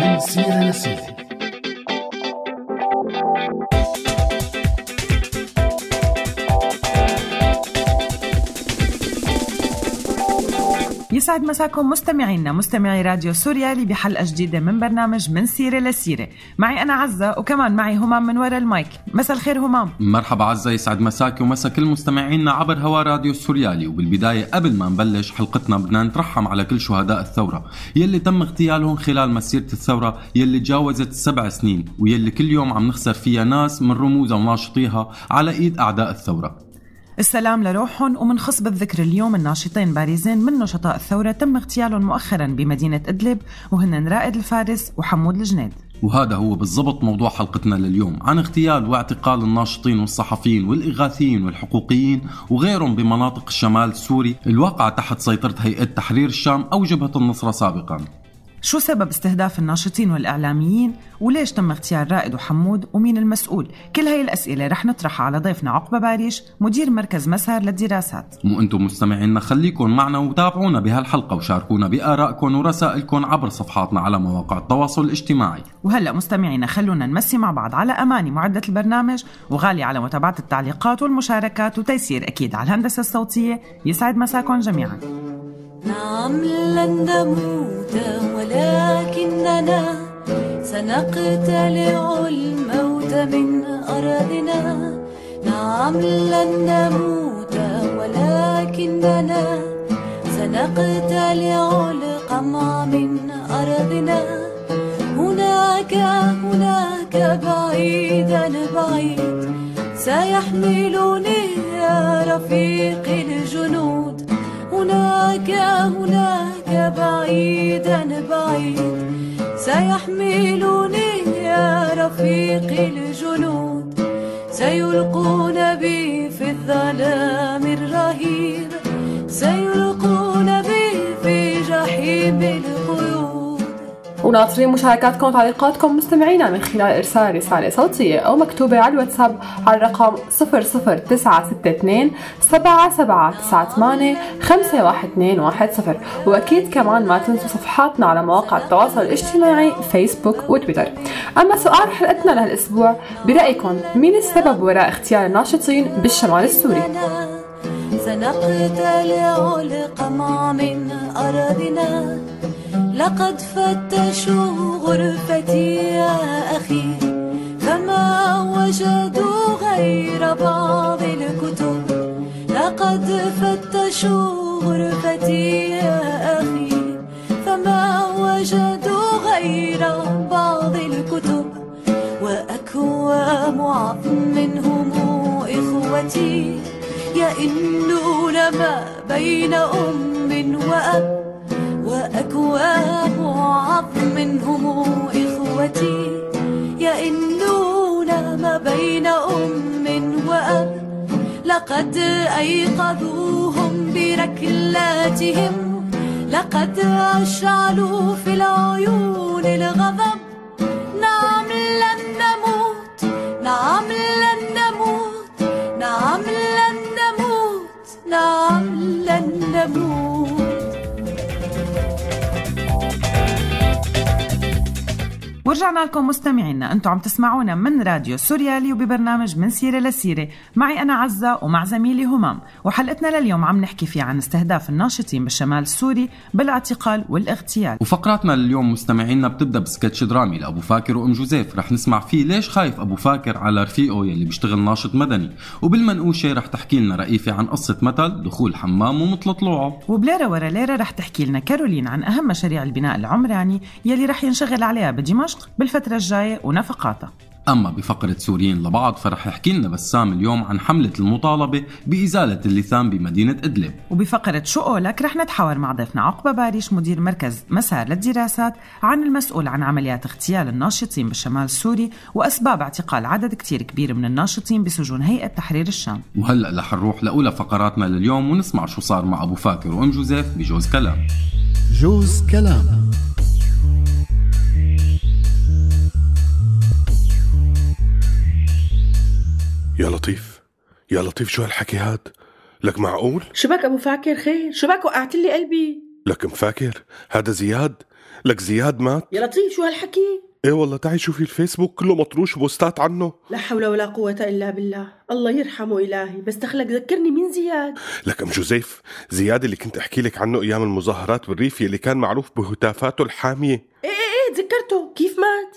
من سيرة لسيرة يسعد مساكم مستمعينا مستمعي راديو سوريالي بحلقة جديدة من برنامج من سيرة لسيرة. معي أنا عزة وكمان معي همام من وراء المايك. مساء الخير همام مرحبا عزة يسعد مساك ومسا كل مستمعينا عبر هوا راديو سوريالي وبالبداية قبل ما نبلش حلقتنا بدنا نترحم على كل شهداء الثورة. يلي تم اغتيالهم خلال مسيرة الثورة يلي تجاوزت السبع سنين ويلي كل يوم عم نخسر فيها ناس من رموزها وناشطيها على إيد أعداء الثورة. السلام لروحهم ومنخص بالذكر اليوم الناشطين بارزين من نشطاء الثورة تم اغتيالهم مؤخرا بمدينة إدلب وهن رائد الفارس وحمود الجنيد. وهذا هو بالضبط موضوع حلقتنا لليوم عن اغتيال واعتقال الناشطين والصحفيين والإغاثيين والحقوقيين وغيرهم بمناطق الشمال السوري الواقعة تحت سيطرة هيئة تحرير الشام أو جبهة النصرة سابقا. شو سبب استهداف الناشطين والإعلاميين؟ وليش تم اغتيال رائد وحمود؟ ومين المسؤول؟ كل هاي الأسئلة رح نطرحها على ضيفنا عقبة باريش مدير مركز مسار للدراسات. مو أنتم مستمعينا خليكن معنا وتابعونا بهالحلقة وشاركونا بآرائكم ورسائلكم عبر صفحاتنا على مواقع التواصل الاجتماعي. وهلأ مستمعينا خلونا نمسي مع بعض على أماني معدة البرنامج وغالي على متابعة التعليقات والمشاركات وتيسير أكيد على الهندسة الصوتية. يسعد مساكم جميعا. نعم لن نموت ولكننا سنقتلع الموت من أرضنا نعم لن نموت ولكننا سنقتلع القمع من أرضنا هناك هناك بعيدا بعيد سيحملني يا رفيق الجنود. هناك هناك بعيدا بعيد. سيحملني يا رفيق الجنود. سيلقون بي في الظلام الرهيب. سيلقون بي في جحيم القيود وناطرين مشاركاتكم وتعليقاتكم مستمعينا من خلال إرسال رسالة صوتية أو مكتوبة على الواتساب على الرقم 00962 7798 51210 وأكيد كمان ما تنسوا صفحاتنا على مواقع التواصل الاجتماعي فيسبوك وتويتر. أما سؤال حلقتنا لهالأسبوع برأيكم مين السبب وراء اغتيال الناشطين بالشمال السوري؟ سنقتلع القمع من أرضنا. لقد فتشوا غرفتي يا أخي فما وجدوا غير بعض الكتب. لقد فتشوا غرفتي يا أخي فما وجدوا غير بعض الكتب. وأكوام عظم هم إخوتي يئنون ما بين أم وأب. وأكواب عظم هم إخوتي يئنون ما بين أم وأب. لقد أيقظوهم بركلاتهم لقد أشعلوا في العيون الغضب. نعم لن نموت نعم لن نموت نعم لن نموت نعم لن نموت. ورجعنا لكم مستمعينا. أنتم عم تسمعونا من راديو سوريالي وببرنامج من سيرة لسيرة. معي أنا عزة ومع زميلي همام. وحلقتنا لليوم عم نحكي فيها عن استهداف الناشطين بالشمال السوري بالاعتقال والاغتيال. وفقراتنا لليوم مستمعينا بتبدأ بسكتش درامي لأبو فاكر وأم جوزيف. رح نسمع فيه ليش خايف أبو فاكر على رفيقه يلي بيشتغل ناشط مدني. وبالمنقوشة رح تحكي لنا رئيفة عن قصة مثل دخول حمام ومثل طلوعه وبليرة ورا ليرة رح تحكي لنا كارولين عن أهم مشاريع البناء العمراني يلي رح ينشغل عليها بدمشق بالفترة الجاية ونفقاتها. أما بفقرة سوريين لبعض فرح يحكي لنا بسام اليوم عن حملة المطالبة بإزالة اللثام بمدينة إدلب. وبفقرة شو قولك رح نتحاور مع ضيفنا عقبة باريش مدير مركز مسار للدراسات عن المسؤول عن عمليات اغتيال الناشطين بالشمال السوري وأسباب اعتقال عدد كتير كبير من الناشطين بسجون هيئة تحرير الشام. وهلأ رح نروح لأولى فقراتنا لليوم ونسمع شو صار مع أبو فاكر وأم جوزيف بجوز كلام. جوز كلام. يا لطيف يا لطيف شو هالحكي هاد؟ لك معقول شو بك أبو فاكر خير؟ شو بك وقعت لي قلبي؟ لك مفاكر هذا زياد لك زياد مات؟ يا لطيف شو هالحكي؟ إيه والله تعي شوفي الفيسبوك كله مطروش بوستات عنه. لا حول ولا قوة إلا بالله. الله يرحمه إلهي. بس دخلك ذكرني مين زياد. لك أم جوزيف زياد اللي كنت أحكي لك عنه أيام المظاهرات بالريف اللي كان معروف بهتافاته الحامية. إيه إيه إيه تذكرته؟ كيف مات؟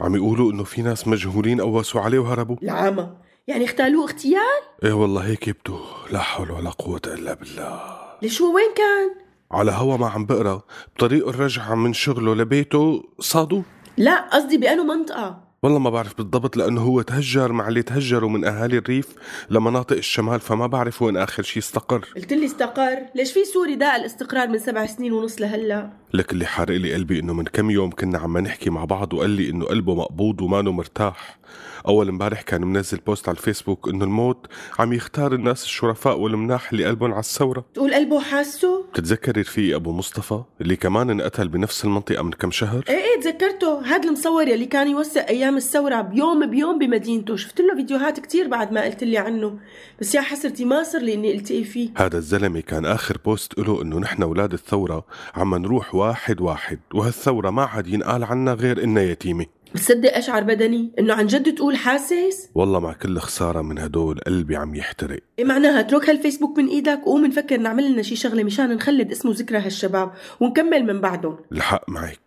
عم يقولوا إنه في ناس مجهولين قوسوا عليه وهربوا. العامة. يعني اغتالوه اغتيال؟ إيه والله هيك يبدو لا حول ولا قوة إلا بالله. ليش هو وين كان؟ على هوا ما عم بقرأ بطريق الرجعة من شغله لبيته صادوا؟ لا قصدي بأنو منطقة. والله ما بعرف بالضبط لأنه هو تهجر مع اللي تهجروا من أهالي الريف لمناطق الشمال فما بعرف وين آخر شيء استقر. قلت لي استقر. ليش في سوري داق الاستقرار من سبع سنين ونص لهلا؟ لك اللي حارق لي قلبي إنه من كم يوم كنا عم نحكي مع بعض وقال لي إنه قلبه مقبوض ومانه مرتاح. أول امبارح كان منزل post على الفيسبوك إنه الموت عم يختار الناس الشرفاء والمناح اللي قلبهم على الثورة. تقول قلبه حاسه؟ بتتذكري رفيقي أبو مصطفى اللي كمان انقتل بنفس المنطقة من كم شهر؟ إيه إيه تذكرته. هاد المصور يلي كان يوثق أيام الثورة بيوم بيوم بمدينته. شفت له فيديوهات كتير بعد ما قلت لي عنه. بس يا حسرتي ما صار لي إني ألتقي فيه. هذا الزلمة كان آخر بوست له إنه نحن أولاد الثورة عم نروح واحد واحد وهالثورة ما عاد ينقال عنا غير إنها يتيمة. بتصدق اشعر بدني إنه عن جد تقول حاسس؟ والله مع كل خسارة من هدول قلبي عم يحترق. إيه معناها اترك هالفيسبوك من إيدك وقوم نفكر نعمل لنا شي شغلة مشان نخلد اسمه ذكرى هالشباب ونكمل من بعدهم. الحق معك.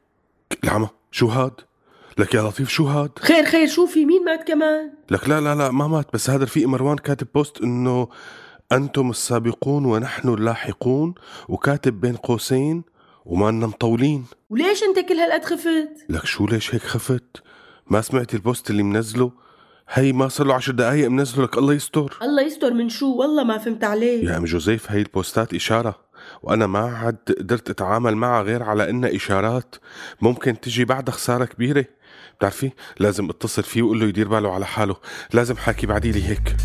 العمى شو هاد؟ لك يا لطيف شو هاد؟ خير خير شو في؟ مين مات كمان؟ لك لا لا لا ما مات بس هذا رفيق مروان كاتب post إنه أنتم السابقون ونحن اللاحقون وكاتب بين قوسين وما لنا مطولين. وليش انت كل هالقد خفت؟ لك شو ليش هيك خفت؟ ما سمعتي ال post اللي منزله؟ هي ما صار له عشر دقايق منزله لك الله يستر. الله يستر من شو؟ والله ما فهمت عليه يا ام جوزيف هي البوستات إشارة وأنا ما عاد قدرت أتعامل معها غير على إنها إشارات. ممكن تجي بعد خسارة كبيرة. بتعرفي؟ لازم اتصل فيه واقول له يدير باله على حاله. لازم حاكي بعدي لي هيك.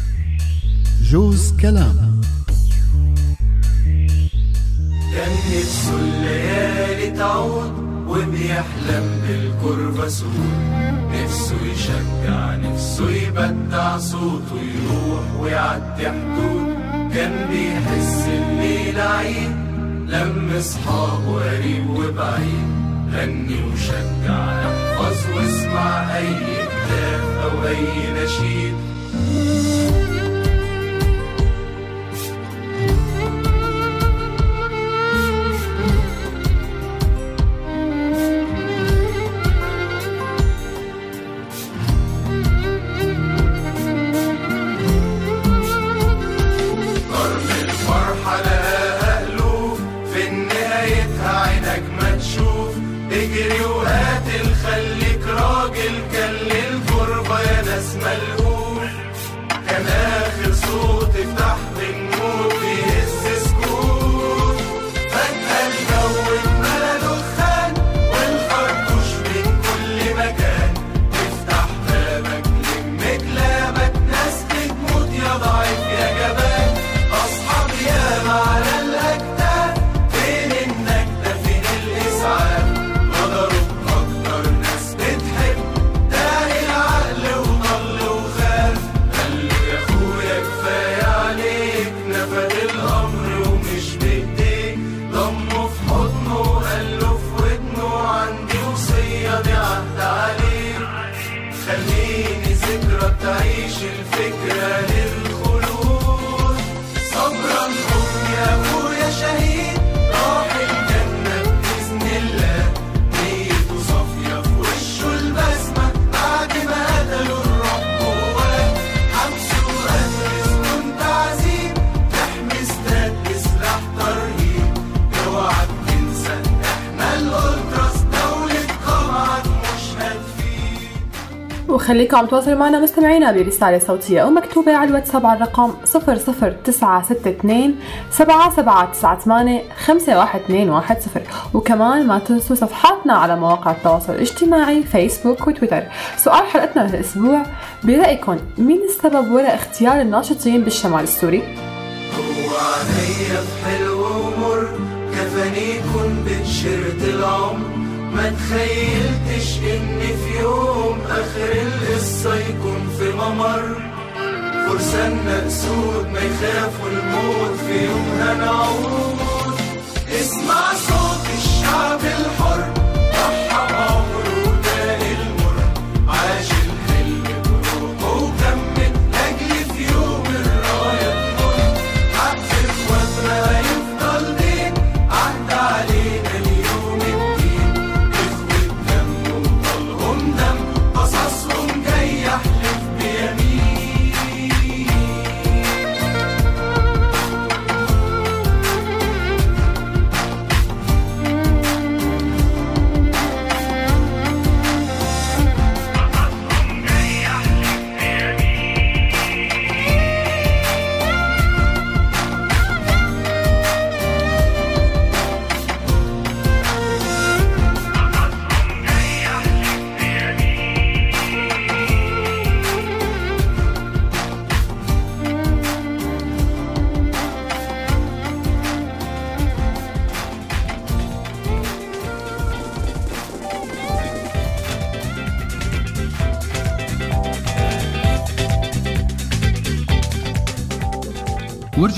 جوز كلام. كان الليالي تعود وبيحلم بالكرفسون نفسه يشجع نفسه يبدع صوته يروح ويعدي حدود. كان بيحس الليل عيد لم أصحابه قريب وبعيد. غني وشجع احفظ واسمع أي كتاب أو أي نشيد. وخليكم عم تواصلوا معنا مستمعينا برسالة صوتية أو مكتوبة على الواتساب على الرقم 00962 7798 51210 وكمان ما تنسوا صفحاتنا على مواقع التواصل الاجتماعي فيسبوك وتويتر. سؤال حلقتنا لهالأسبوع برأيكم مين السبب وراء اغتيال الناشطين بالشمال السوري؟ هو عليا بحلو ومر يكون بتشرت العمر. ما تخيلتش إن في يوم آخر القصة يكون في ممر. فرساننا اسود ما يخافوا الموت في يوم هنعود. اسمع صوت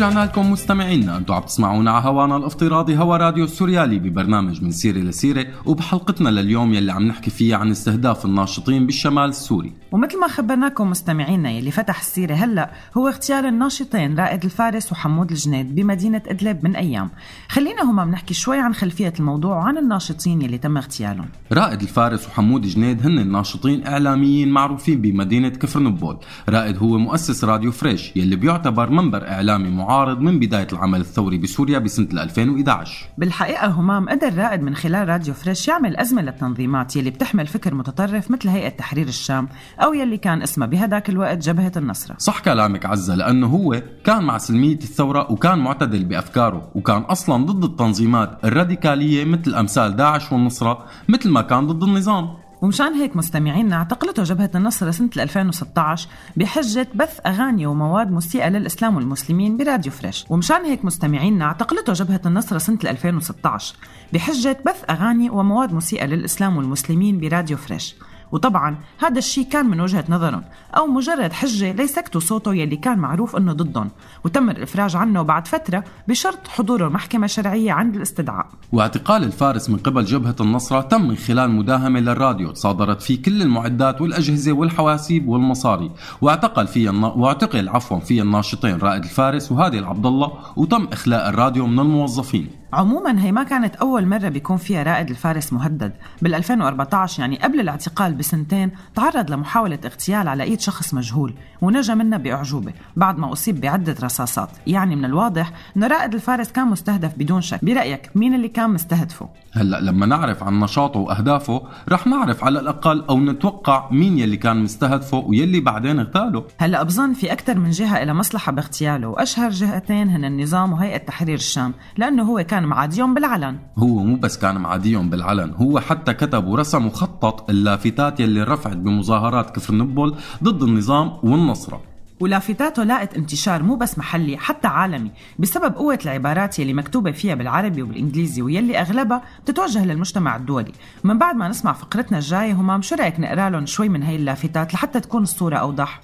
ورجعنا لكم مستمعينا. أنتم عم تسمعونا على هوانا الافتراضي هوا راديو السوريالي ببرنامج من سيره لسيره وبحلقتنا لليوم يلي عم نحكي فيها عن استهداف الناشطين بالشمال السوري. ومثل ما خبرناكم مستمعينا يلي فتح السيرة هلأ هو اغتيال الناشطين رائد الفارس وحمود الجنيد بمدينة إدلب من أيام. خلينا هما بنحكي شوي عن خلفية الموضوع وعن الناشطين يلي تم اغتيالهم. رائد الفارس وحمود جنيد هن الناشطين إعلاميين معروفين بمدينة كفر نبول رائد هو مؤسس راديو فريش يلي بيعتبر منبر معارض من بداية العمل الثوري بسوريا بسنة 2011 بالحقيقة همام قدر رائد من خلال راديو فريش يعمل أزمة للتنظيمات يلي بتحمل فكر متطرف مثل هيئة تحرير الشام أو يلي كان اسمها بهداك الوقت جبهة النصرة صح كلامك عزة لأنه هو كان مع سلمية الثورة وكان معتدل بأفكاره وكان أصلا ضد التنظيمات الراديكالية مثل أمثال داعش والنصرة مثل ما كان ضد النظام. ومشان هيك مستمعينا اعتقلته جبهة النصر سنة 2016 بحجة بث أغاني ومواد مسيئة للإسلام والمسلمين براديو فريش. ومشان هيك مستمعينا اعتقلته جبهة النصر سنة 2016 بحجة بث أغاني ومواد مسيئة للإسلام والمسلمين براديو فريش. وطبعا هذا الشيء كان من وجهة نظرهم أو مجرد حجة ليسكتوا صوته يلي كان معروف أنه ضدهم وتم الإفراج عنه بعد فترة بشرط حضوره محكمة شرعية عند الاستدعاء. واعتقال الفارس من قبل جبهة النصرة تم من خلال مداهمة للراديو صادرت فيه كل المعدات والأجهزة والحواسيب والمصاري واعتقل فيه النا... واعتقل عفوا فيه الناشطين رائد الفارس وهادي العبد الله وتم إخلاء الراديو من الموظفين. عموما هي ما كانت أول مرة بيكون فيها رائد الفارس مهدد. بال 2014 يعني قبل الاعتقال بسنتين تعرض لمحاولة اغتيال على إيد شخص مجهول ونجا منها بأعجوبة بعد ما أصيب بعدة رصاصات. يعني من الواضح أن رائد الفارس كان مستهدف بدون شك. برأيك مين اللي كان مستهدفه؟ هلا لما نعرف عن نشاطه وأهدافه رح نعرف على الأقل أو نتوقع مين يلي كان مستهدفه ويلي بعدين اغتاله. هلا بظن في أكثر من جهة إلى مصلحة باغتياله وأشهر جهتين هن النظام وهيئة تحرير الشام لأنه هو كان معاديهم بالعلن. هو مو بس كان معاديهم بالعلن هو حتى كتب ورسم وخطط اللافتات يلي رفعت بمظاهرات كفر نبل ضد النظام والنصرة. ولافتاته لاقت انتشار مو بس محلي حتى عالمي. بسبب قوة العبارات يلي مكتوبة فيها بالعربي وبالإنجليزي واللي أغلبها بتتوجه للمجتمع الدولي. ومن بعد ما نسمع فقرتنا الجاية همام شو رأيك نقرأ لهم شوي من هاي اللافتات لحتى تكون الصورة أوضح؟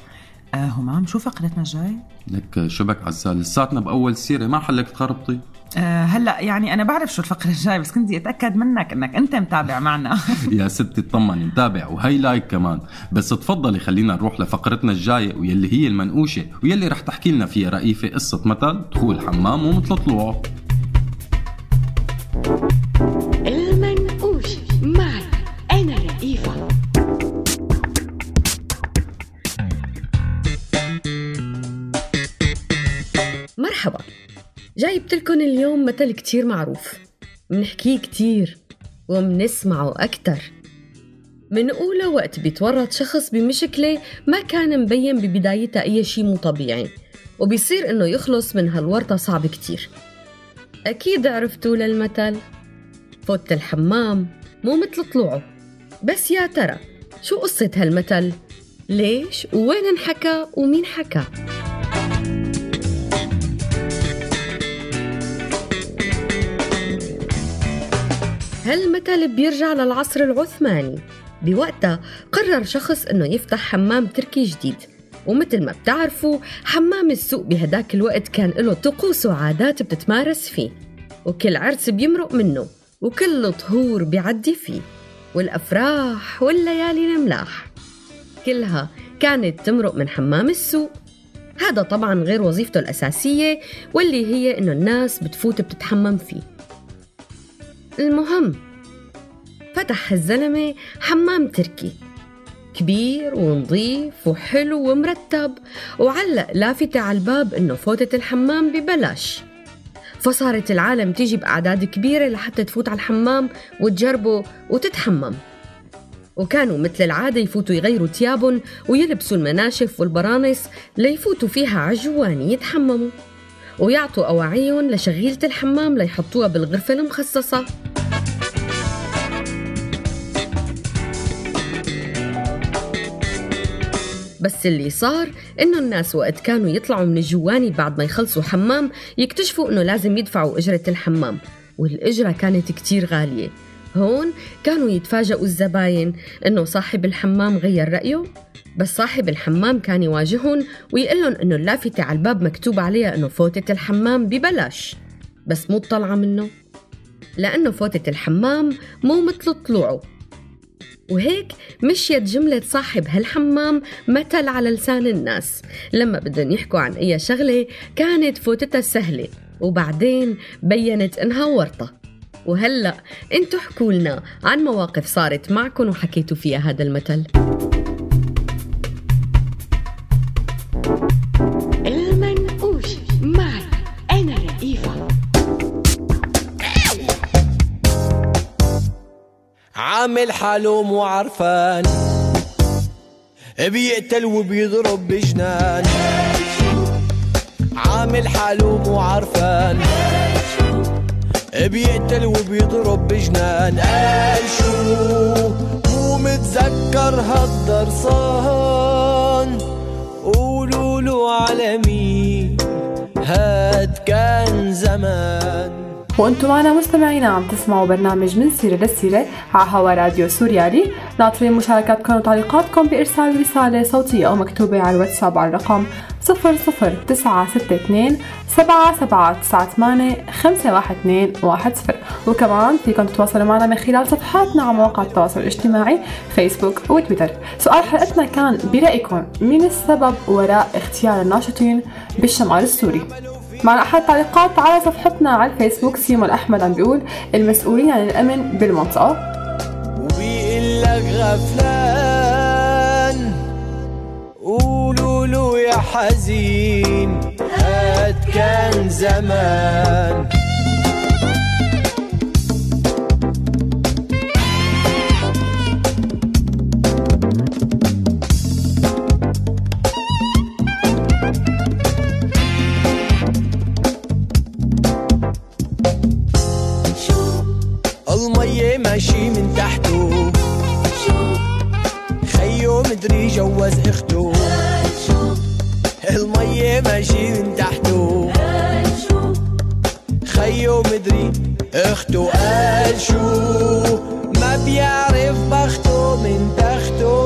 آه همام شو فقرتنا الجاي؟ لك شبك عزال لساتنا بأول سيرة ما حلك تخربطي؟ أه هلا يعني أنا بعرف شو الفقره الجاي بس كنت أتأكد منك إنك أنت متابع معنا. يا ستي اطمني متابع وهي لايك كمان. بس تفضلي خلينا نروح لفقرتنا الجاية واللي هي المنقوشة واللي رح تحكي لنا فيها رئيفة قصة مثل دخول حمام ومثل طلوعه المنقوش معي أنا رئيفة مرحبا جايبت لكم اليوم مثل كتير معروف. منحكيه كتير ومنسمعه أكتر. منقوله وقت بيتورط شخص بمشكلة ما كان مبين ببدايتها أي شي مو طبيعي وبيصير إنه يخلص من هالورطة صعب كتير. أكيد عرفتوا للمثل فوت الحمام مو مثل طلوعه. بس يا ترى شو قصة هالمثل؟ ليش؟ ووين انحكى؟ ومين حكى؟ هالمثل بيرجع للعصر العثماني. بوقتها قرر شخص إنه يفتح حمام تركي جديد. ومثل ما بتعرفوا حمام السوق بهداك الوقت كان له طقوس وعادات بتتمارس فيه. وكل عرس بيمرق منه وكل طهور بيعدي فيه. والأفراح والليالي الملاح. كلها كانت تمرق من حمام السوق. هذا طبعا غير وظيفته الأساسية واللي هي إنه الناس بتفوت بتتحمم فيه. المهم فتح الزلمة حمام تركي. كبير ونظيف وحلو ومرتب وعلق لافتة على الباب إنه فوتة الحمام ببلاش. فصارت العالم تيجي بأعداد كبيرة لحتى تفوت على الحمام وتجربه وتتحمم. وكانوا مثل العادة يفوتوا يغيروا تيابهم ويلبسوا المناشف والبرانس ليفوتوا فيها عجوان يتحمموا. ويعطوا أواعيهم لشغيلة الحمام ليحطوها بالغرفة المخصصة. بس اللي صار إنه الناس وقت كانوا يطلعوا من الجواني بعد ما يخلصوا حمام يكتشفوا إنه لازم يدفعوا أجرة الحمام والأجرة كانت كتير غالية. هون كانوا يتفاجئوا الزباين إنه صاحب الحمام غير رأيه بس صاحب الحمام كان يواجههم ويقول لهم إنه اللافتة على الباب مكتوب عليها إنه فوتة الحمام ببلاش بس مو طالعة منه لأنه فوتة الحمام مو مثل طلوعه. وهيك مشيت جملة صاحب هالحمام مثل على لسان الناس. لما بدهم يحكوا عن أي شغلة كانت فوتتها سهلة وبعدين بينت إنها ورطة. وهلأ انتو حكوا لنا عن مواقف صارت معكم وحكيتوا فيها هذا المثل. المنقوش معي أنا رئيفة عامل حاله مو عرفان. بيقتل وبيضرب بجنان. عامل حاله مو عرفان. بيقتل وبيضرب بجنان. قال شو؟ مو متذكر هالدرسان. قولوا له على مين؟ هاد كان زمان. وأنتم معنا مستمعينا عم تسمعوا برنامج من سيرة للسيرة على هوا راديو سوريالي ناطرين مشاركاتكم وتعليقاتكم بإرسال رسالة صوتية أو مكتوبة على الواتساب على الرقم 00962 7798 512 وكمان فيكم تتواصلوا معنا من خلال صفحاتنا على مواقع التواصل الاجتماعي فيسبوك وتويتر سؤال حلقتنا كان برأيكم مين السبب وراء اغتيال الناشطين بالشمال السوري؟ معنا أحد التعليقات على صفحتنا على الفيسبوك سيمون أحمد عم بيقول المسؤولين عن الأمن بالمنطقة. وبيقول لك غفلان. قولوا له يا حزين هاد كان زمان. المية ماشي من تحته. خيو مدري جوز اخته. المية ماشي من تحته. خيو مدري اخته قال شو ما بيعرف بخته من تخته.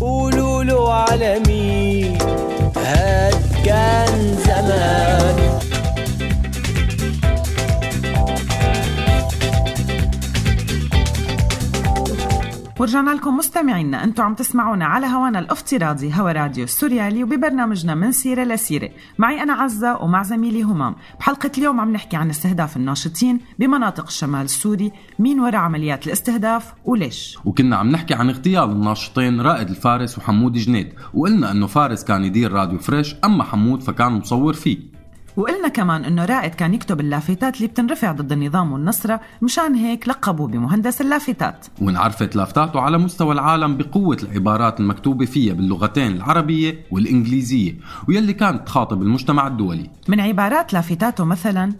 قولوا له على مين؟ هاد كان زمان. ورجعنا لكم مستمعينا أنتم عم تسمعونا على هوانا الافتراضي هوا راديو السوريالي وببرنامجنا من سيرة لسيرة. معي أنا عزة ومع زميلي همام. بحلقة اليوم عم نحكي عن استهداف الناشطين بمناطق الشمال السوري مين وراء عمليات الاستهداف وليش. وكنا عم نحكي عن اغتيال الناشطين رائد الفارس وحمود جنيد. وقلنا إنه فارس كان يدير راديو فريش أما حمود فكان مصور فيه. وقلنا كمان إنه رائد كان يكتب اللافتات اللي بتنرفع ضد النظام والنصرة مشان هيك لقبوه بمهندس اللافتات. وانعرفت لافتاته على مستوى العالم بقوة العبارات المكتوبة فيها باللغتين العربية والإنجليزية ويلي كانت تخاطب المجتمع الدولي. من عبارات لافتاته مثلا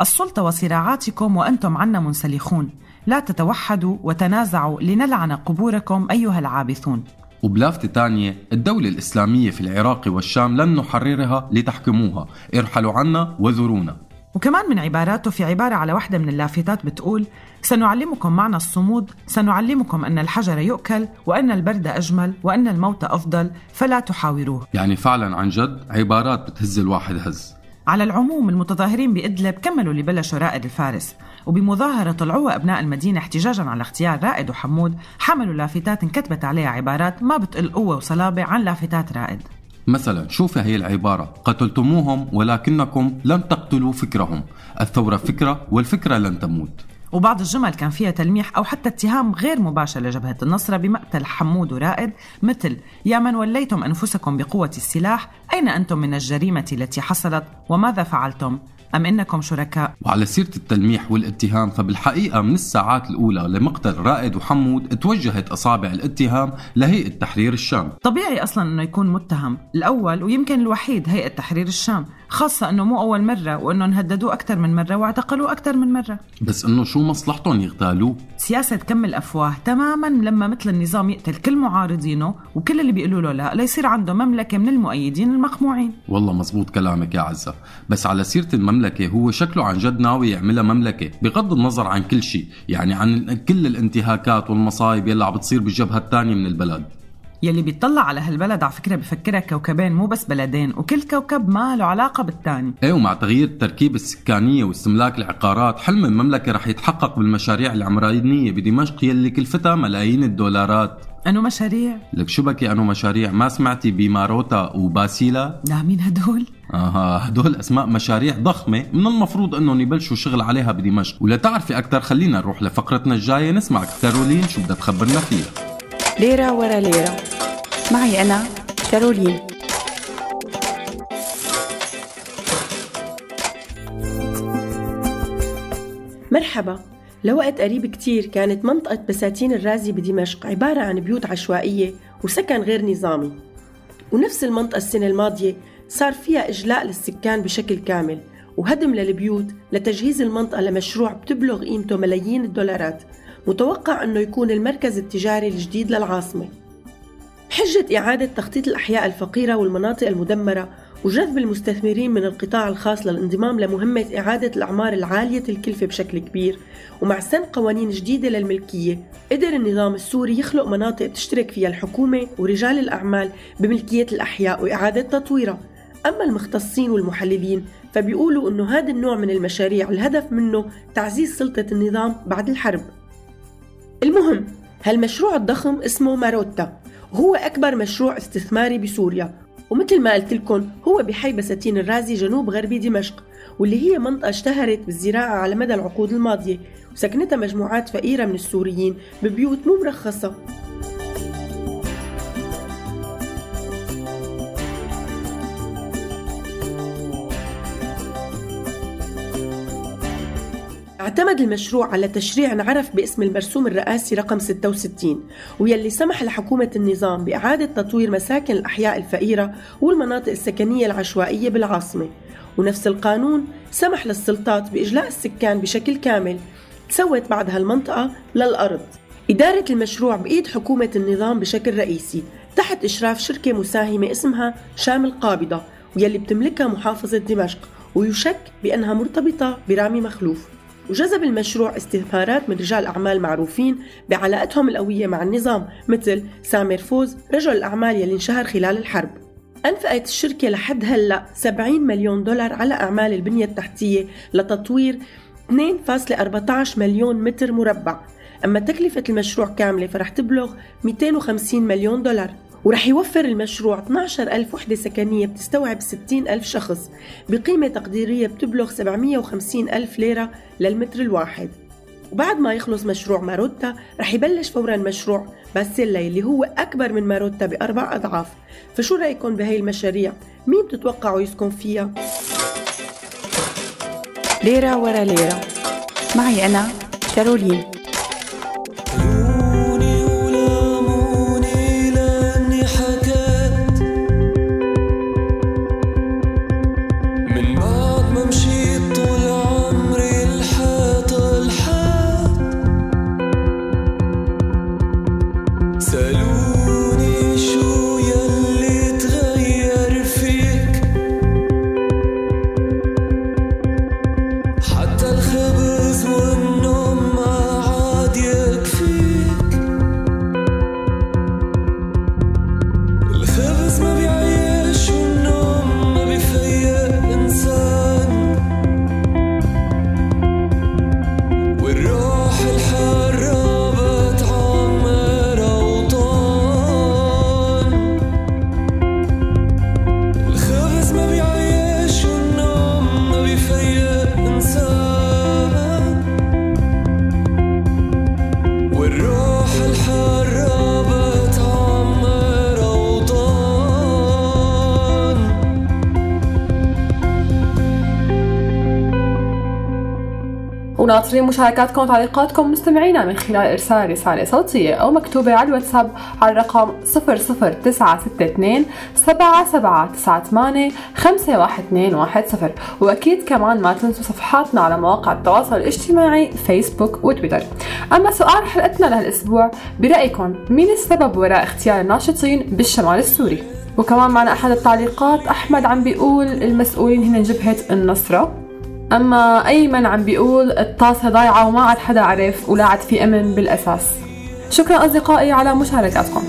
السلطة وصراعاتكم وأنتم عنا منسلخون. لا تتوحدوا وتنازعوا لنلعن قبوركم أيها العابثون. وبلافتة تانية الدولة الإسلامية في العراق والشام لن نحررها لتحكموها. ارحلوا عنا وذرونا وكمان من عباراته في عبارة على واحدة من اللافتات بتقول سنعلمكم معنى الصمود سنعلمكم أن الحجر يؤكل وأن البرد أجمل وأن الموت أفضل فلا تحاوروه. يعني فعلا عن جد عبارات بتهز الواحد هز. على العموم المتظاهرين بإدلب كملوا اللي بلشوا رائد الفارس. وبمظاهرة طلعوها أبناء المدينة احتجاجا على اغتيال رائد وحمود حملوا لافتات انكتبت عليها عبارات ما بتقل قوة وصلابة عن لافتات رائد. مثلا شوف هي العبارة قتلتموهم ولكنكم لم تقتلوا فكرهم. الثورة فكرة والفكرة لن تموت. وبعض الجمل كان فيها تلميح أو حتى اتهام غير مباشر لجبهة النصرة بمقتل حمود ورائد مثل يا من وليتم أنفسكم بقوة السلاح أين أنتم من الجريمة التي حصلت وماذا فعلتم؟ أم إنكم شركاء؟ وعلى سيرة التلميح والاتهام فبالحقيقة من الساعات الأولى لمقتل رائد وحمود توجهت أصابع الاتهام لهيئة تحرير الشام. طبيعي أصلا أنه يكون متهم الأول ويمكن الوحيد هيئة تحرير الشام. خاصة أنه مو أول مرة وأنه انهددوه أكثر من مرة واعتقلوه أكثر من مرة. بس إنه شو مصلحتهم يغتالوه؟ سياسة كم الأفواه تماما لما مثل النظام يقتل كل معارضينه وكل اللي بيقولوا له لا ليصير عنده مملكة من المؤيدين المقموعين. والله مزبوط كلامك يا عزة. بس على سيرة المملكة هو شكله عن جد ناوي يعملها مملكة بغض النظر عن كل شيء يعني عن كل الانتهاكات والمصايب يلي عم بتصير بالجبهة الثانية من البلد. يلي بيطلع على هالبلد على فكرة بفكرها كوكبين مو بس بلدين وكل كوكب ما له علاقة بالتاني. إيه ومع تغيير التركيبة السكانية واستملاك العقارات حلم المملكة رح يتحقق بالمشاريع العمرانية بدمشق يلي كلفتها ملايين الدولارات. أنو مشاريع؟ لك شو بكي أنو مشاريع؟ ما سمعتي بماروتا وباسيلا؟ لا مين هدول؟ آها هدول أسماء مشاريع ضخمة من المفروض أنهم يبلشوا شغل عليها بدمشق. ولتعرفي أكثر خلينا نروح لفقرتنا الجاية نسمع كارولين شو بدها تخبرنا فيها. ليرة ورا ليرة. معي أنا كارولين. مرحبا. لوقت قريب كتير كانت منطقة بساتين الرازي بدمشق عبارة عن بيوت عشوائية وسكن غير نظامي. ونفس المنطقة السنة الماضية صار فيها إجلاء للسكان بشكل كامل وهدم للبيوت لتجهيز المنطقة لمشروع بتبلغ قيمته ملايين الدولارات. متوقع أنه يكون المركز التجاري الجديد للعاصمة. بحجة إعادة تخطيط الأحياء الفقيرة والمناطق المدمرة وجذب المستثمرين من القطاع الخاص للانضمام لمهمة إعادة الأعمار العالية الكلفة بشكل كبير ومع سن قوانين جديدة للملكية قدر النظام السوري يخلق مناطق تشترك فيها الحكومة ورجال الأعمال بملكية الأحياء وإعادة تطويرها. أما المختصين والمحللين فبيقولوا أنه هذا النوع من المشاريع الهدف منه تعزيز سلطة النظام بعد الحرب. المهم هالمشروع الضخم اسمه ماروتا. وهو أكبر مشروع استثماري بسوريا. ومثل ما قلت لكم هو بحي بساتين الرازي جنوب غربي دمشق واللي هي منطقة اشتهرت بالزراعة على مدى العقود الماضية. وسكنتها مجموعات فقيرة من السوريين ببيوت مو مرخصة. اعتمد المشروع على تشريع انعرف باسم المرسوم الرئاسي رقم 66 ويلي سمح لحكومة النظام بإعادة تطوير مساكن الأحياء الفقيرة والمناطق السكنية العشوائية بالعاصمة. ونفس القانون سمح للسلطات بإجلاء السكان بشكل كامل تسوت بعد هالمنطقة للأرض. إدارة المشروع بإيد حكومة النظام بشكل رئيسي تحت إشراف شركة مساهمة اسمها شام القابضة ويلي بتملكها محافظة دمشق ويشك بأنها مرتبطة برامي مخلوف. وجذب المشروع استثمارات من رجال أعمال معروفين بعلاقتهم القوية مع النظام مثل سامر فوز رجل الأعمال يلي انشهر خلال الحرب. أنفقت الشركة لحد هلأ 70 مليون دولار على أعمال البنية التحتية لتطوير 2.14 مليون متر مربع. أما تكلفة المشروع كاملة فرح تبلغ 250 مليون دولار. ورح يوفر المشروع 12 ألف وحدة سكنية بتستوعب 60 ألف شخص بقيمة تقديرية بتبلغ 750 ألف ليرة للمتر الواحد وبعد ما يخلص مشروع ماروتا رح يبلش فورا مشروع باسيلا اللي هو أكبر من ماروتا بأربع أضعاف فشو رأيكم بهي المشاريع؟ مين بتتوقعوا يسكن فيها؟ ليرة ورا ليرة معي أنا كارولين وناطرين مشاركاتكم وتعليقاتكم مستمعينا من خلال إرسال رسالة صوتية أو مكتوبة على الواتساب على الرقم 00962 7798 51210 وأكيد كمان ما تنسوا صفحاتنا على مواقع التواصل الاجتماعي فيسبوك وتويتر. أما سؤال حلقتنا لهالأسبوع برأيكم مين السبب وراء اغتيال الناشطين بالشمال السوري؟ وكمان معنا أحد التعليقات أحمد عم بيقول المسؤولين هن جبهة النصرة. أما أيمن عم بيقول الطاسة ضايعة وما عاد حدا عرف ولا عاد في أمن بالأساس. شكرا أصدقائي على مشاركاتكم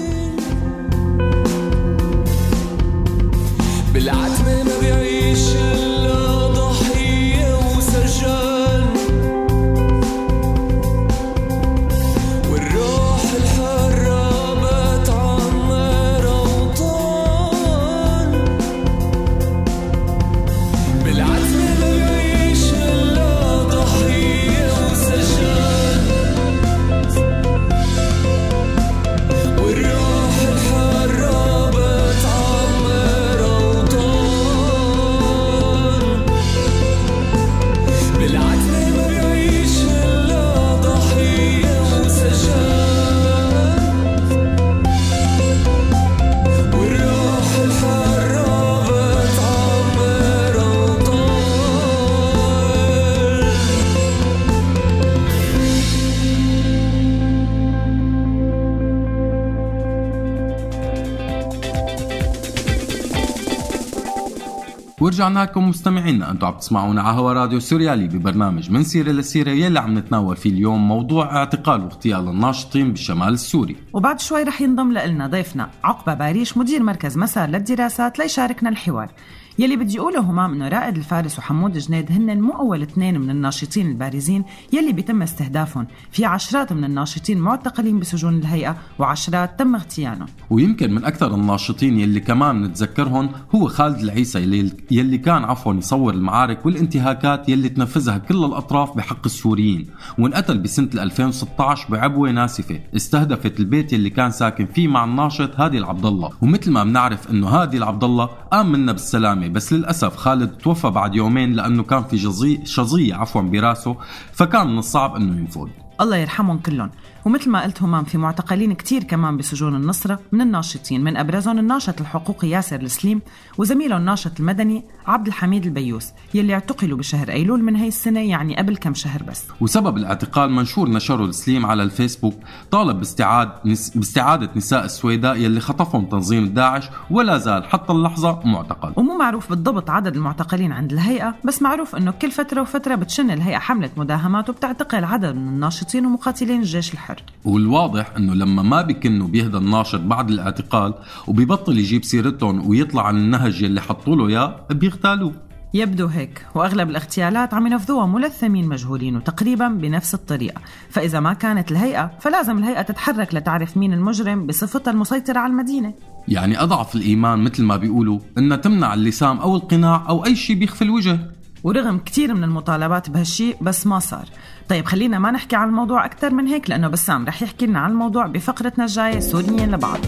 ورجعنا لكم مستمعينا. أنتم عم تسمعونا على هوا راديو سوريالي ببرنامج من سيرة لسيرة يلي عم نتناول فيه اليوم موضوع اعتقال واغتيال الناشطين بالشمال السوري. وبعد شوي رح ينضم لنا ضيفنا عقبة باريش مدير مركز مسار للدراسات ليشاركنا الحوار. يلي بدي يقوله همام انه رائد الفارس وحمود جنيد هن مو أول اثنين من الناشطين البارزين يلي بيتم استهدافهم. في عشرات من الناشطين معتقلين بسجون الهيئة وعشرات تم اغتيالهم. ويمكن من أكثر الناشطين يلي كمان نتذكرهم هو خالد العيسى يلي, يلي كان عفوا يصور المعارك والانتهاكات يلي تنفذها كل الأطراف بحق السوريين. وانقتل بسنة 2016 بعبوة ناسفة. استهدفت البيت يلي كان ساكن فيه مع الناشط هادي العبد الله. ومثل ما بنعرف إنه هادي العبد الله قام منا بالسلامة بس للأسف خالد توفى بعد يومين لأنه كان في شظيه عفوا براسه فكان من الصعب إنه ينفذ الله يرحمهم كلهم. ومثل ما قلت همام في معتقلين كتير كمان بسجون النصرة من الناشطين من أبرزهم الناشط الحقوقي ياسر السليم وزميله الناشط المدني عبد الحميد البيوس يلي اعتقلوا بشهر أيلول من هي السنة يعني قبل كم شهر بس. وسبب الاعتقال منشور نشره السليم على الفيسبوك طالب باستعاد نس... باستعادة نساء السويداء يلي خطفهم تنظيم داعش ولا زال حتى اللحظة معتقل. ومو معروف بالضبط عدد المعتقلين عند الهيئة بس معروف إنه كل فترة وفترة بتشن الهيئة حملة مداهمات وبتعتقل عدد من الناشطين ومقاتلين الجيش الحر. والواضح إنه لما ما بكنوا بيهدى الناشط بعد الاعتقال وبيبطل يجيب سيرتهم ويطلع عن النهج يلي حطوا له إياه بيغتالوه. يبدو هيك وأغلب الاغتيالات عم ينفذوها ملثمين مجهولين وتقريبا بنفس الطريقة. فإذا ما كانت الهيئة فلازم الهيئة تتحرك لتعرف مين المجرم بصفتها المسيطرة على المدينة. يعني أضعف الإيمان مثل ما بيقولوا إنها تمنع اللسام أو القناع أو أي شيء بيخفي الوجه. ورغم كتير من المطالبات بهالشيء بس ما صار. طيب خلينا ما نحكي عن الموضوع أكثر من هيك لأنه بسام رح يحكي لنا عن الموضوع بفقرتنا الجاية سوريين لبعض.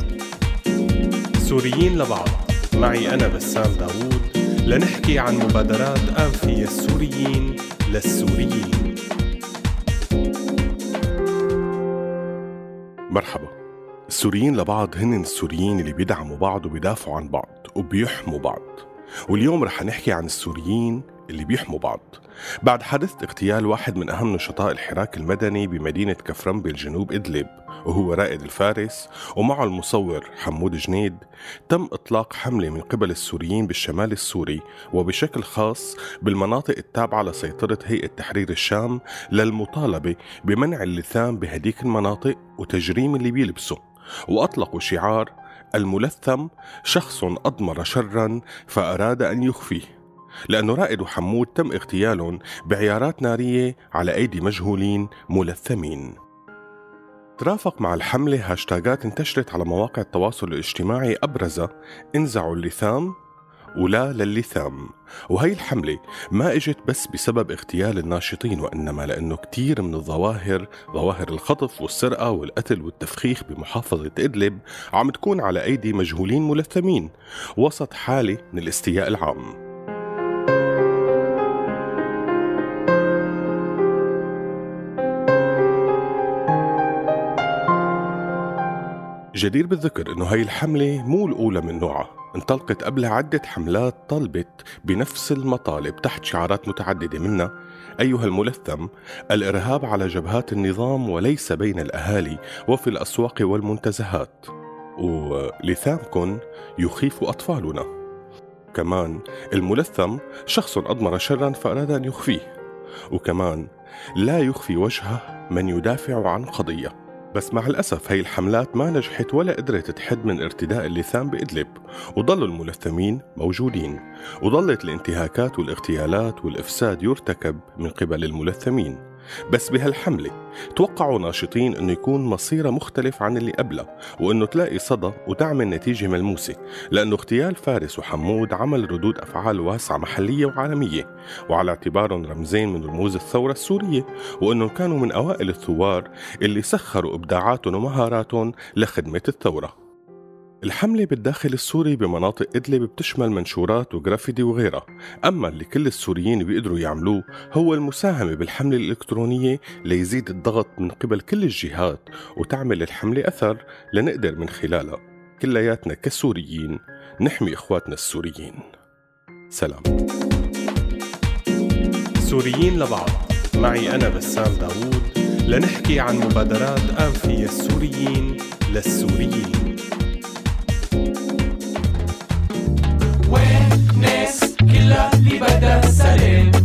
سوريين لبعض. معي أنا بسام داوود لنحكي عن مبادرات أنفية السوريين للسوريين. مرحبا. السوريين لبعض هن السوريين اللي بيدعموا بعض وبيدافعوا عن بعض وبيحموا بعض. واليوم رح نحكي عن السوريين اللي بيحموا بعض. بعد حادث اغتيال واحد من أهم نشطاء الحراك المدني بمدينة كفرم بالجنوب إدلب وهو رائد الفارس ومعه المصور حمود جنيد تم إطلاق حملة من قبل السوريين بالشمال السوري وبشكل خاص بالمناطق التابعة لسيطرة هيئة تحرير الشام للمطالبة بمنع اللثام بهديك المناطق وتجريم اللي بيلبسه. وأطلقوا شعار الملثم شخص أضمر شرا فأراد أن يخفيه. لأنه رائد وحمود تم اغتيالهم بعيارات نارية على أيدي مجهولين ملثمين ترافق مع الحملة هاشتاجات انتشرت على مواقع التواصل الاجتماعي أبرزها انزعوا اللثام ولا للثام وهي الحملة ما إجت بس بسبب اغتيال الناشطين وإنما لأنه كتير من الظواهر ظواهر الخطف والسرقة والقتل والتفخيخ بمحافظة إدلب عم تكون على أيدي مجهولين ملثمين وسط حالة من الاستياء العام. جدير بالذكر إنه هاي الحملة مو الأولى من نوعها. انطلقت قبلها عدة حملات طلبت بنفس المطالب تحت شعارات متعددة منها أيها الملثم الإرهاب على جبهات النظام وليس بين الأهالي وفي الأسواق والمنتزهات. ولثامكن يخيف أطفالنا. كمان الملثم شخص أضمر شرا فأراد أن يخفيه. وكمان لا يخفي وجهه من يدافع عن قضية. بس مع الأسف هي الحملات ما نجحت ولا قدرت تحد من ارتداء اللثام بإدلب وظلوا الملثمين موجودين وظلت الانتهاكات والاغتيالات والإفساد يرتكب من قبل الملثمين. بس بهالحملة توقعوا ناشطين إنه يكون مصيرها مختلف عن اللي قبلها وإنه تلاقي صدى وتعمل نتيجة ملموسة لأنه اغتيال فارس وحمود عمل ردود أفعال واسعة محلية وعالمية وعلى اعتبارهم رمزين من رموز الثورة السورية وإنهم كانوا من أوائل الثوار اللي سخروا إبداعاتهم ومهاراتهم لخدمة الثورة. الحملة بالداخل السوري بمناطق إدلب بتشمل منشورات وجرافيتي وغيرها. أما اللي كل السوريين بيقدروا يعملوه هو المساهمة بالحملة الإلكترونية ليزيد الضغط من قبل كل الجهات وتعمل الحملة أثر لنقدر من خلالها. كلياتنا كسوريين نحمي إخواتنا السوريين. سلام. سوريين لبعض. معي أنا بسام داوود لنحكي عن مبادرات فيها السوريين للسوريين. اللي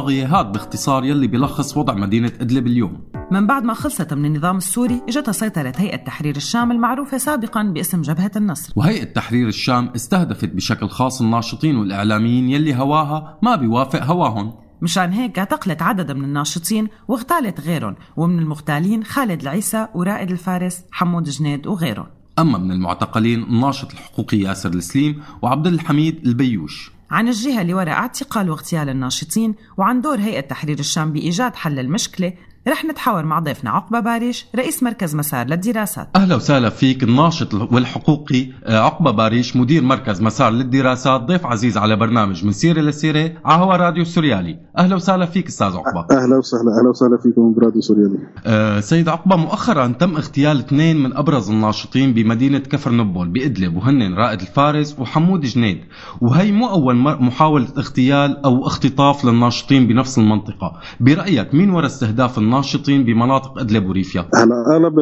طاغية لطاغية هاد باختصار يلي بيلخص وضع مدينة إدلب اليوم. من بعد ما خلصت من النظام السوري إجت سيطرة هيئة تحرير الشام المعروفة سابقا باسم جبهة النصر. وهيئة تحرير الشام استهدفت بشكل خاص الناشطين والإعلاميين يلي هواها ما بيوافق هواهم. مشان هيك اعتقلت عدد من الناشطين واغتالت غيرهم ومن المغتالين خالد العيسى ورائد الفارس حمود جنيد وغيرهم. أما من المعتقلين الناشط الحقوقي ياسر السليم وعبد الحميد البيوش. عن الجهة اللي وراء اعتقال واغتيال الناشطين وعن دور هيئة تحرير الشام بإيجاد حل المشكلة رح نتحاور مع ضيفنا عقبة باريش رئيس مركز مسار للدراسات. أهلا وسهلا فيك الناشط والحقوقي آه، عقبة باريش مدير مركز مسار للدراسات ضيف عزيز على برنامج من سيرة لسيرة على هوا راديو سوريالي. أهلا وسهلا فيك أستاذ عقبة. أهلا وسهلا أهلا وسهلا فيكم براديو سوريالي. آه، سيد عقبة مؤخرا تم اغتيال اثنين من أبرز الناشطين بمدينة كفر نبول بإدلب وهن رائد الفارس وحمود جنيد. وهي مو أول مر- محاولة اغتيال أو اختطاف للناشطين بنفس المنطقة. برأيك مين وراء استهداف الناشطين بمناطق أدلب وريفيا. هلا أغلب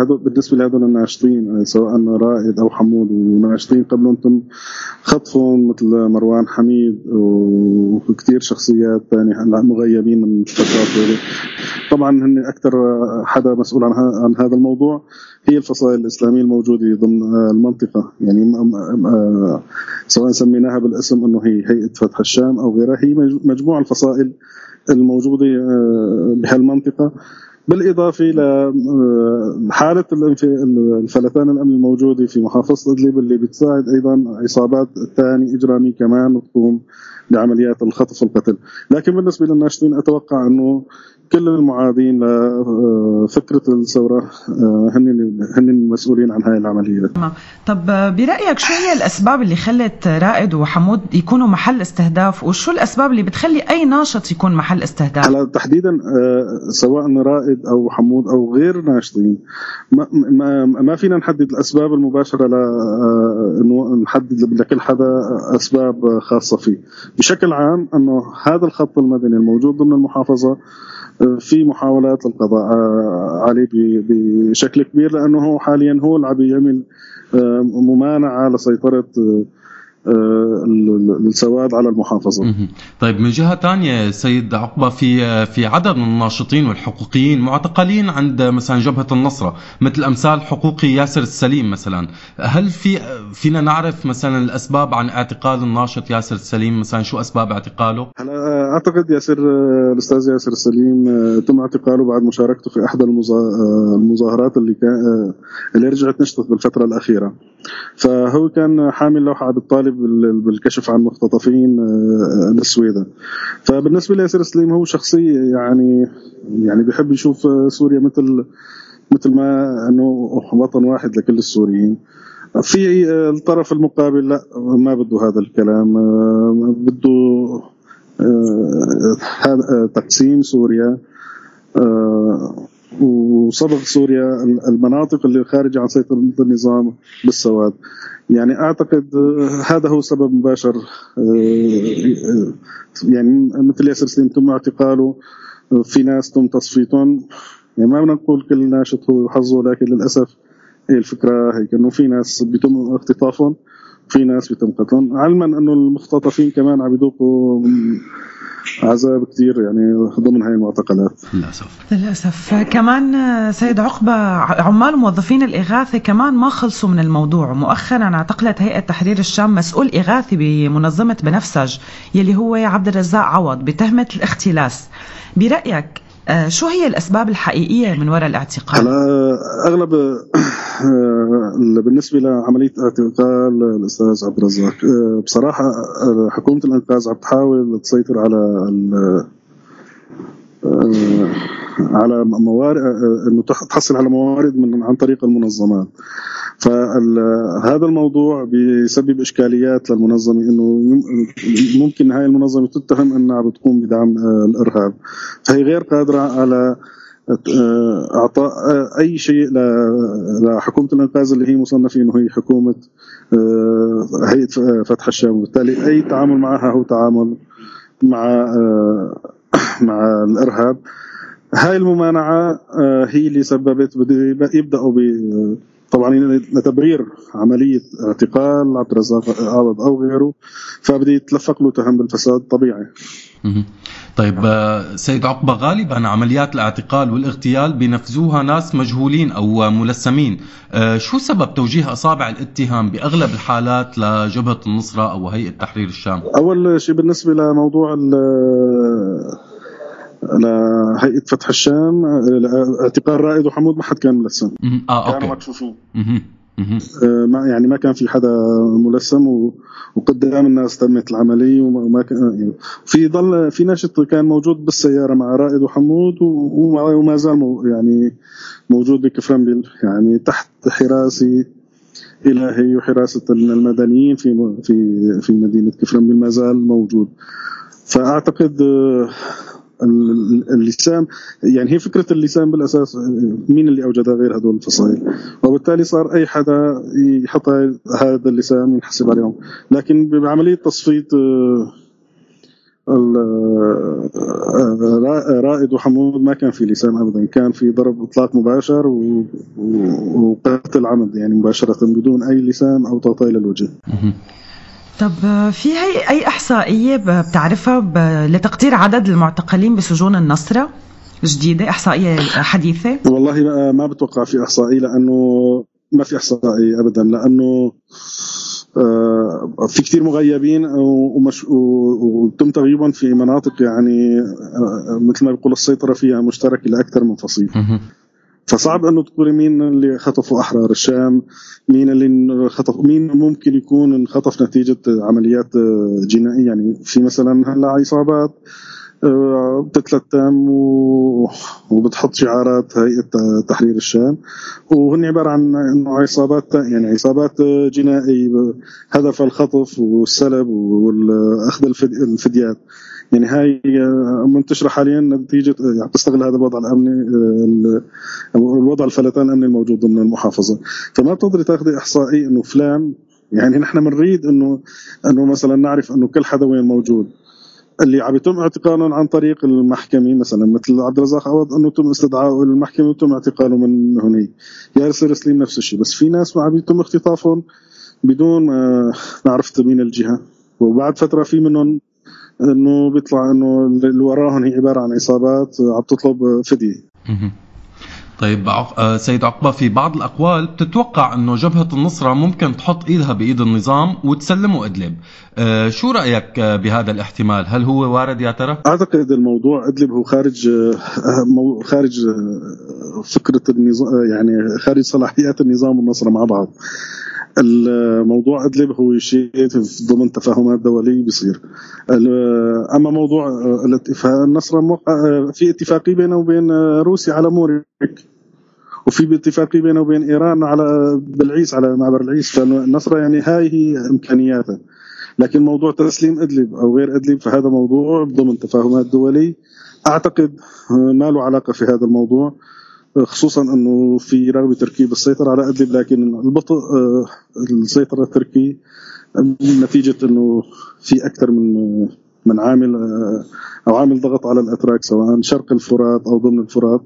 هذول بالنسبة لهذول الناشطين سواء رائد أو حمود وناشطين قبلهم تم خطفهم مثل مروان حميد وكثير شخصيات ثانية هلا مغيبين من الفترات هذه طبعا هن أكثر حدا مسؤول عن عن هذا الموضوع هي الفصائل الإسلامية الموجودة ضمن المنطقة. يعني سواء سميناها بالاسم إنه هي هيئة فتح الشام أو غيرها هي مج- مجموعة الفصائل الموجودة آه، بهالمنطقة. بالإضافة لحاله الفلتان الامني الموجودة في محافظة أدلب اللي بتساعد أيضا عصابات ثانية اجراميه كمان تقوم بعمليات الخطف والقتل، لكن بالنسبة للناشطين أتوقع أنه كل المعادين لفكره الثورة آه، هن هن المسؤولين عن هاي العملية. تمام. طب برأيك شو هي الأسباب اللي خلت رائد وحمود يكونوا محل استهداف وشو الأسباب اللي بتخلي أي ناشط يكون محل استهداف؟ هلا تحديدا آه، سواء رائد أو حمود أو غير ناشطين ما, ما, ما فينا نحدد الأسباب المباشرة ل آه، إنه نحدد لكل حدا أسباب خاصة فيه بشكل عام أنه هذا الخط المدني الموجود ضمن المحافظة آه، في محاولات للقضاء آه، عليه بشكل كبير لأنه حاليا هو اللي عم يعمل آه، ممانعة لسيطرة السواد على المحافظة مهم. طيب من جهة تانية سيد عقبة في في عدد من الناشطين والحقوقيين معتقلين عند مثلا جبهة النصرة مثل أمثال حقوقي ياسر السليم مثلا هل في فينا نعرف مثلا الأسباب عن اعتقال الناشط ياسر السليم مثلا شو أسباب اعتقاله؟ هلا أعتقد ياسر الأستاذ ياسر السليم آه، تم اعتقاله بعد مشاركته في آه، المظاهرات اللي كان آه، اللي رجعت نشطت بالفترة الأخيرة فهو كان حامل لوحة بتطالب بال- بالكشف عن مختطفين آه، السويدة فبالنسبة لياسر السليم هو شخصية يعني يعني بيحب يشوف آه، سوريا مثل مثل ما إنه وطن واحد لكل السوريين. في آه، الطرف المقابل لا ما بده هذا الكلام. آه، بده آه، آه، تقسيم سوريا. آه، وصبغ سوريا المناطق اللي خارجة عن سيطرة النظام بالسواد. يعني أعتقد آه، هذا هو سبب مباشر آه، آه، يعني مثل ياسر سليم تم اعتقاله في ناس تم تصفيتهم. يعني ما بدنا نقول كل ناشط هو حظه لكن للأسف هي الفكرة هيك إنه في ناس بيتم اختطافهم في ناس بيتم قتلهم. علما إنه المختطفين كمان عم يذوقوا عذاب كثير يعني ضمن هاي المعتقلات. للأسف. للأسف. كمان سيد عقبة عمال موظفين الإغاثة كمان ما خلصوا من الموضوع. مؤخرا اعتقلت هيئة تحرير الشام مسؤول إغاثي بمنظمة بنفسج يلي هو عبد الرزاق عوض بتهمة الاختلاس. برأيك آه، شو هي الأسباب الحقيقية من وراء الاعتقال؟ هلا أغلب آه، بالنسبة لعملية اعتقال الأستاذ عبد الرزاق آه، بصراحة آه، حكومة الإنقاذ عم تحاول تسيطر على آه، على موارد آه، إنه تح- تحصل على موارد من عن طريق المنظمات فهذا الموضوع بيسبب إشكاليات للمنظمة إنه ممكن هاي المنظمة تتهم إنها بتقوم بدعم آه، الإرهاب. فهي غير قادرة على آه، إعطاء آه، أي شيء لحكومة الإنقاذ اللي هي مصنفة إنه هي حكومة هيئة فتح الشام. وبالتالي أي تعامل معها هو تعامل مع مع الإرهاب. هاي الممانعة هي اللي سببت يبدأوا ب طبعا لتبرير عملية اعتقال عبد الرزاق عوض أو غيره فبده يتلفق له تهم بالفساد طبيعي. طيب آه، سيد عقبة غالبا عمليات الاعتقال والاغتيال بينفذوها ناس مجهولين أو ملثمين آه، شو سبب توجيه أصابع الاتهام بأغلب الحالات لجبهة النصرة أو هيئة تحرير الشام؟ أول شيء بالنسبة لموضوع ال- لهيئه فتح الشام اعتقال رائد وحمود ما حد كان ملثم مهم. آه كانوا مكشوفين. آه، ما يعني ما كان في حدا ملثم و- وقدام الناس تمت العملية وما كان يعني في ضل في ناشط كان موجود بالسيارة مع رائد وحمود وما زال مو- يعني موجود بكفرنبيل يعني تحت حراسة الهي وحراسة المدنيين في في في مدينة كفرنبيل ما زال موجود. فأعتقد آه، اللسان يعني هي فكرة اللسان بالأساس آه، مين اللي أوجدها غير هدول الفصائل؟ وبالتالي صار أي حدا يحط هذا اللسان ينحسب عليهم لكن بعملية تصفيت آه، را- رائد وحمود ما كان في لسان ابدا كان في ضرب إطلاق مباشر وقتل عمد يعني مباشرة بدون أي لسان أو تغطيه للوجه طب آه، في هي أي إحصائية ب- بتعرفها لتقدير عدد المعتقلين بسجون النصرة جديدة إحصائية حديثة؟ والله بقى ما بتوقع في احصائيه لأنه ما في احصائيه ابدا لأنه آه، في كثير مغيبين وتم تغييبهم في مناطق يعني آه، مثل ما بيقول السيطرة فيها مشتركة لأكثر من فصيل. فصعب انه تقولي مين اللي خطفوا أحرار الشام مين اللي خطف مين ممكن يكون انخطف نتيجة عمليات آه، جنائية. يعني في مثلا هلأ عصابات آه، بتتلتم وبتحط شعارات هيئة تحرير الشام. وهن عبارة عن إنه عصابات يعني عصابات آه، جنائية. ب- هدف الخطف والسلب واخذ الفد- الفديات. يعني هاي آه، منتشره حاليا نتيجه يعني تستغل هذا الوضع الأمني آه، ال- الوضع الفلتان الأمني الموجود ضمن المحافظة. فما بتقدري تاخذي إحصائي إنه فلان يعني نحن بنريد إنه إنه مثلا نعرف إنه كل حدا وين موجود. اللي عم يتم اعتقالهم عن طريق المحكمة مثلا مثل عبد الرزاق عوض إنه تم استدعائه إلى المحكمة وتم اعتقاله من هنيك ياسر سليم نفس الشيء بس في ناس عم يتم اختطافهم بدون ما مين الجهة. وبعد فترة في منهم إنه بيطلع إنه اللي وراهم هي عبارة عن عصابات عم تطلب فدية مهم. طيب. آه، سيد عقبة في بعض الأقوال بتتوقع أنه جبهة النصرة ممكن تحط إيدها بإيد النظام وتسلمه إدلب آه، شو رأيك آه، بهذا الاحتمال هل هو وارد يا ترى؟ أعتقد الموضوع أدلب هو خارج خارج فكرة النظام يعني خارج صلاحيات النظام والنصرة مع بعض الموضوع أدلب هو شيء ضمن تفاهمات دولية بيصير أما موضوع الاتفاق آه، في اتفاقية بينه وبين روسيا على موريك وفي اتفاقيه بينه وبين إيران على بالعيس على معبر العيس. فالنصره يعني هاي هي امكانياتها لكن موضوع تسليم أدلب أو غير أدلب فهذا موضوع ضمن تفاهمات دوليه أعتقد ما له علاقة في هذا الموضوع خصوصا أنه في رغبة تركيا بالسيطره على أدلب لكن البطء آه، السيطرة التركي نتيجة أنه في أكثر من من عامل آه، أو عامل ضغط على الأتراك سواء شرق الفرات أو ضمن الفرات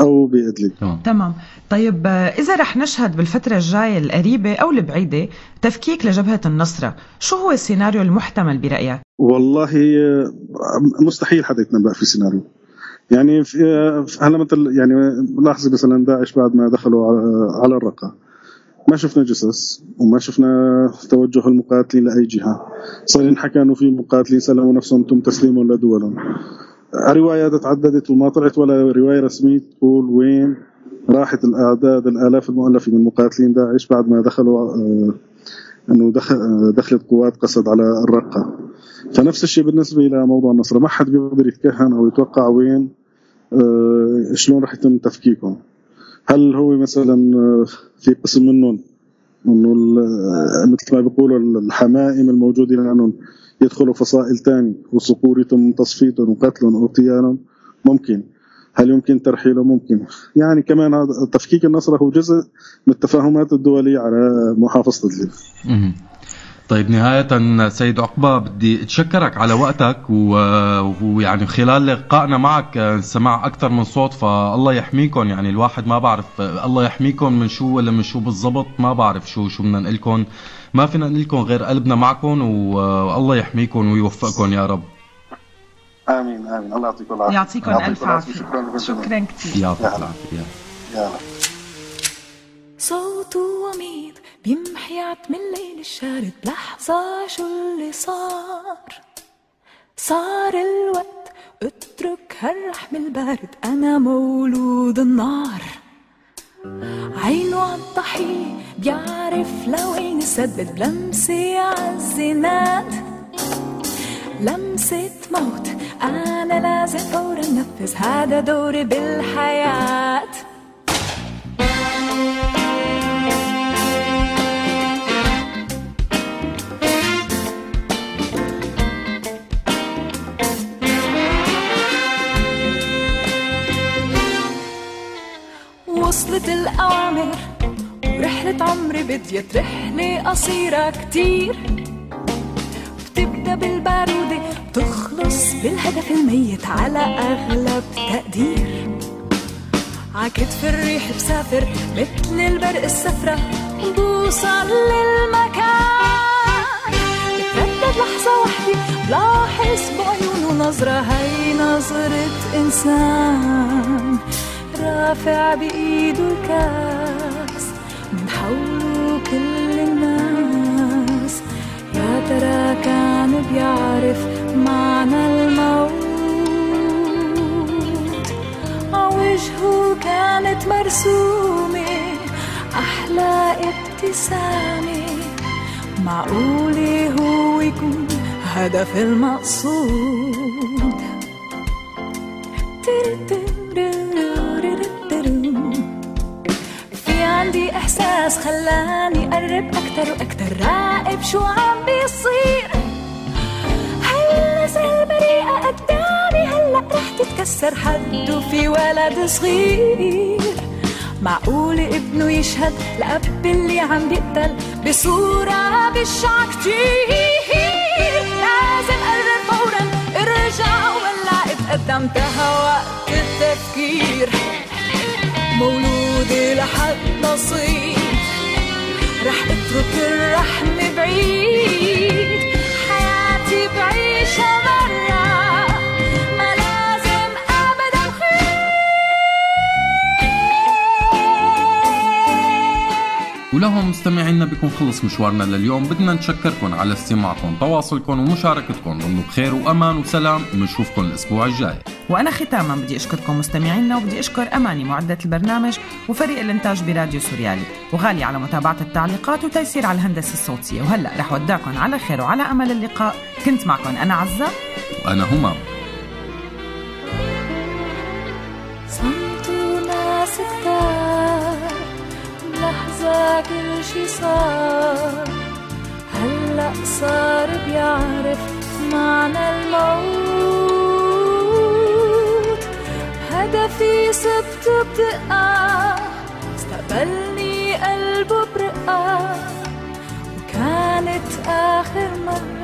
أو بإدلب. تمام. طيب آه، إذا رح نشهد بالفترة الجاية القريبة أو البعيدة تفكيك لجبهة النصرة شو هو السيناريو المحتمل برأيك؟ والله آه، مستحيل حدا يتنبأ في سيناريو يعني هلا مثل يعني لاحظي مثلا داعش بعد ما دخلوا على- على الرقة. ما شفنا جثث وما شفنا توجه المقاتلين لأي جهة. صار ينحكى إنه في مقاتلين سلموا نفسهم تم تسليمهم لدولهم. روايات تعددت وما طلعت ولا رواية رسمية تقول وين راحت الأعداد الآلاف المؤلفة من مقاتلين داعش بعد ما دخلوا آه، إنه دخل آه، دخلت قوات قصد على الرقة. فنفس الشيء بالنسبة إلى موضوع النصر ما حد بيقدر يتكهن أو يتوقع وين آه، شلون راح يتم تفكيكهم. هل هو مثلا آه، في قسم منهم انه آه، مثل ما بيقولوا الحمائم الموجودين عنهم يدخلوا فصائل ثاني والصقور يتم تصفيتهم وقتلهم أو اغتيالهم ممكن. هل يمكن ترحيله ممكن. يعني كمان هذا تفكيك النصر هو جزء من التفاهمات الدولية على محافظة إدلب. طيب نهاية سيد عقبة بدي أتشكرك على وقتك ويعني خلال لقائنا معك آه، سمع أكثر من صوت فالله يحميكم. يعني الواحد ما بعرف آه، الله يحميكم من شو ولا من شو بالضبط ما بعرف شو شو بدنا نقلكم ما فينا نقلكم غير قلبنا معكم و- والله يحميكم ويوفقكم يا رب. آمين آمين. الله يعطيكم العافية. يعطيكم ألف عافية. شكرا كثير. يعطيك العافية. يلا صوته وميض بيمحي عتم الليل الشارد بلحظة شو اللي صار؟ صار الوقت اترك هالرحم البارد أنا مولود النار. عينه عالضحية بيعرف لوين يسدد. بلمسة عالزناد لمسة موت أنا لازم فورا نفذ. هذا دوري بالحياة. وصلت الأوامر ورحلة عمري بديت رحلة قصيرة كتير. بتبدأ بالبارودة تخلص بالهدف الميت على أغلب تقدير. عكتف الريح بسافر مثل البرق السفرة بوصل للمكان. بتردد لحظة وحدة بلاحظ بعيونه نظرة هي نظرة إنسان. رافع بإيده الكاس من حوله كل الناس يا ترى كان بيعرف معنى الموت؟ عوجهه كانت مرسومة أحلى ابتسامة؟ معقولة هو يكون هدف المقصود؟ إحساس خلاني أقرب أكتر وأكتر راقب شو عم بيصير. زي بريئة قدامي؟ هلأ رح تتكسر حد في ولد صغير. معقول ابنه يشهد لأب اللي عم بيقتل بصورة بشعة كتير؟ لازم قرر فورا أرجع ولا اتقدم انتهى وقت التفكير. مولودي لحد نصيب. رح اترك الرحم بعيد. حياتي بعيشها برا ولهم مستمعينا بيكون خلص مشوارنا لليوم. بدنا نشكركم على استماعكم تواصلكم ومشاركتكم. ضمن بخير وأمان وسلام وبنشوفكم الأسبوع الجاي. وأنا ختاما بدي أشكركم مستمعينا وبدي أشكر أماني معدة البرنامج وفريق الإنتاج براديو سوريالي وغالي على متابعة التعليقات وتيسير على الهندسة الصوتية. وهلأ رح ودعكم على خير وعلى أمل اللقاء. كنت معكم أنا عزة. وأنا همام. لحظة كل شي صار هلأ صار بيعرف معنى الموت. هدفي سبته بدقة استقبلني قلبه برقة وكانت آخر مرة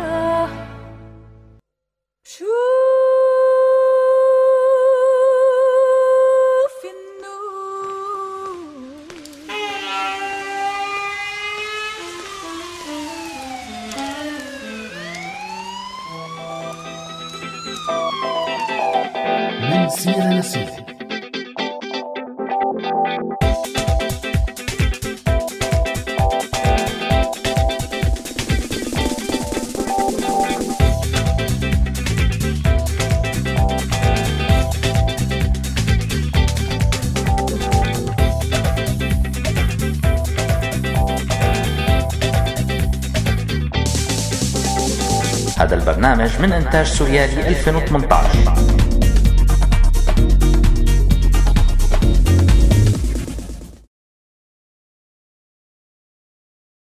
من إنتاج سوريالي 2018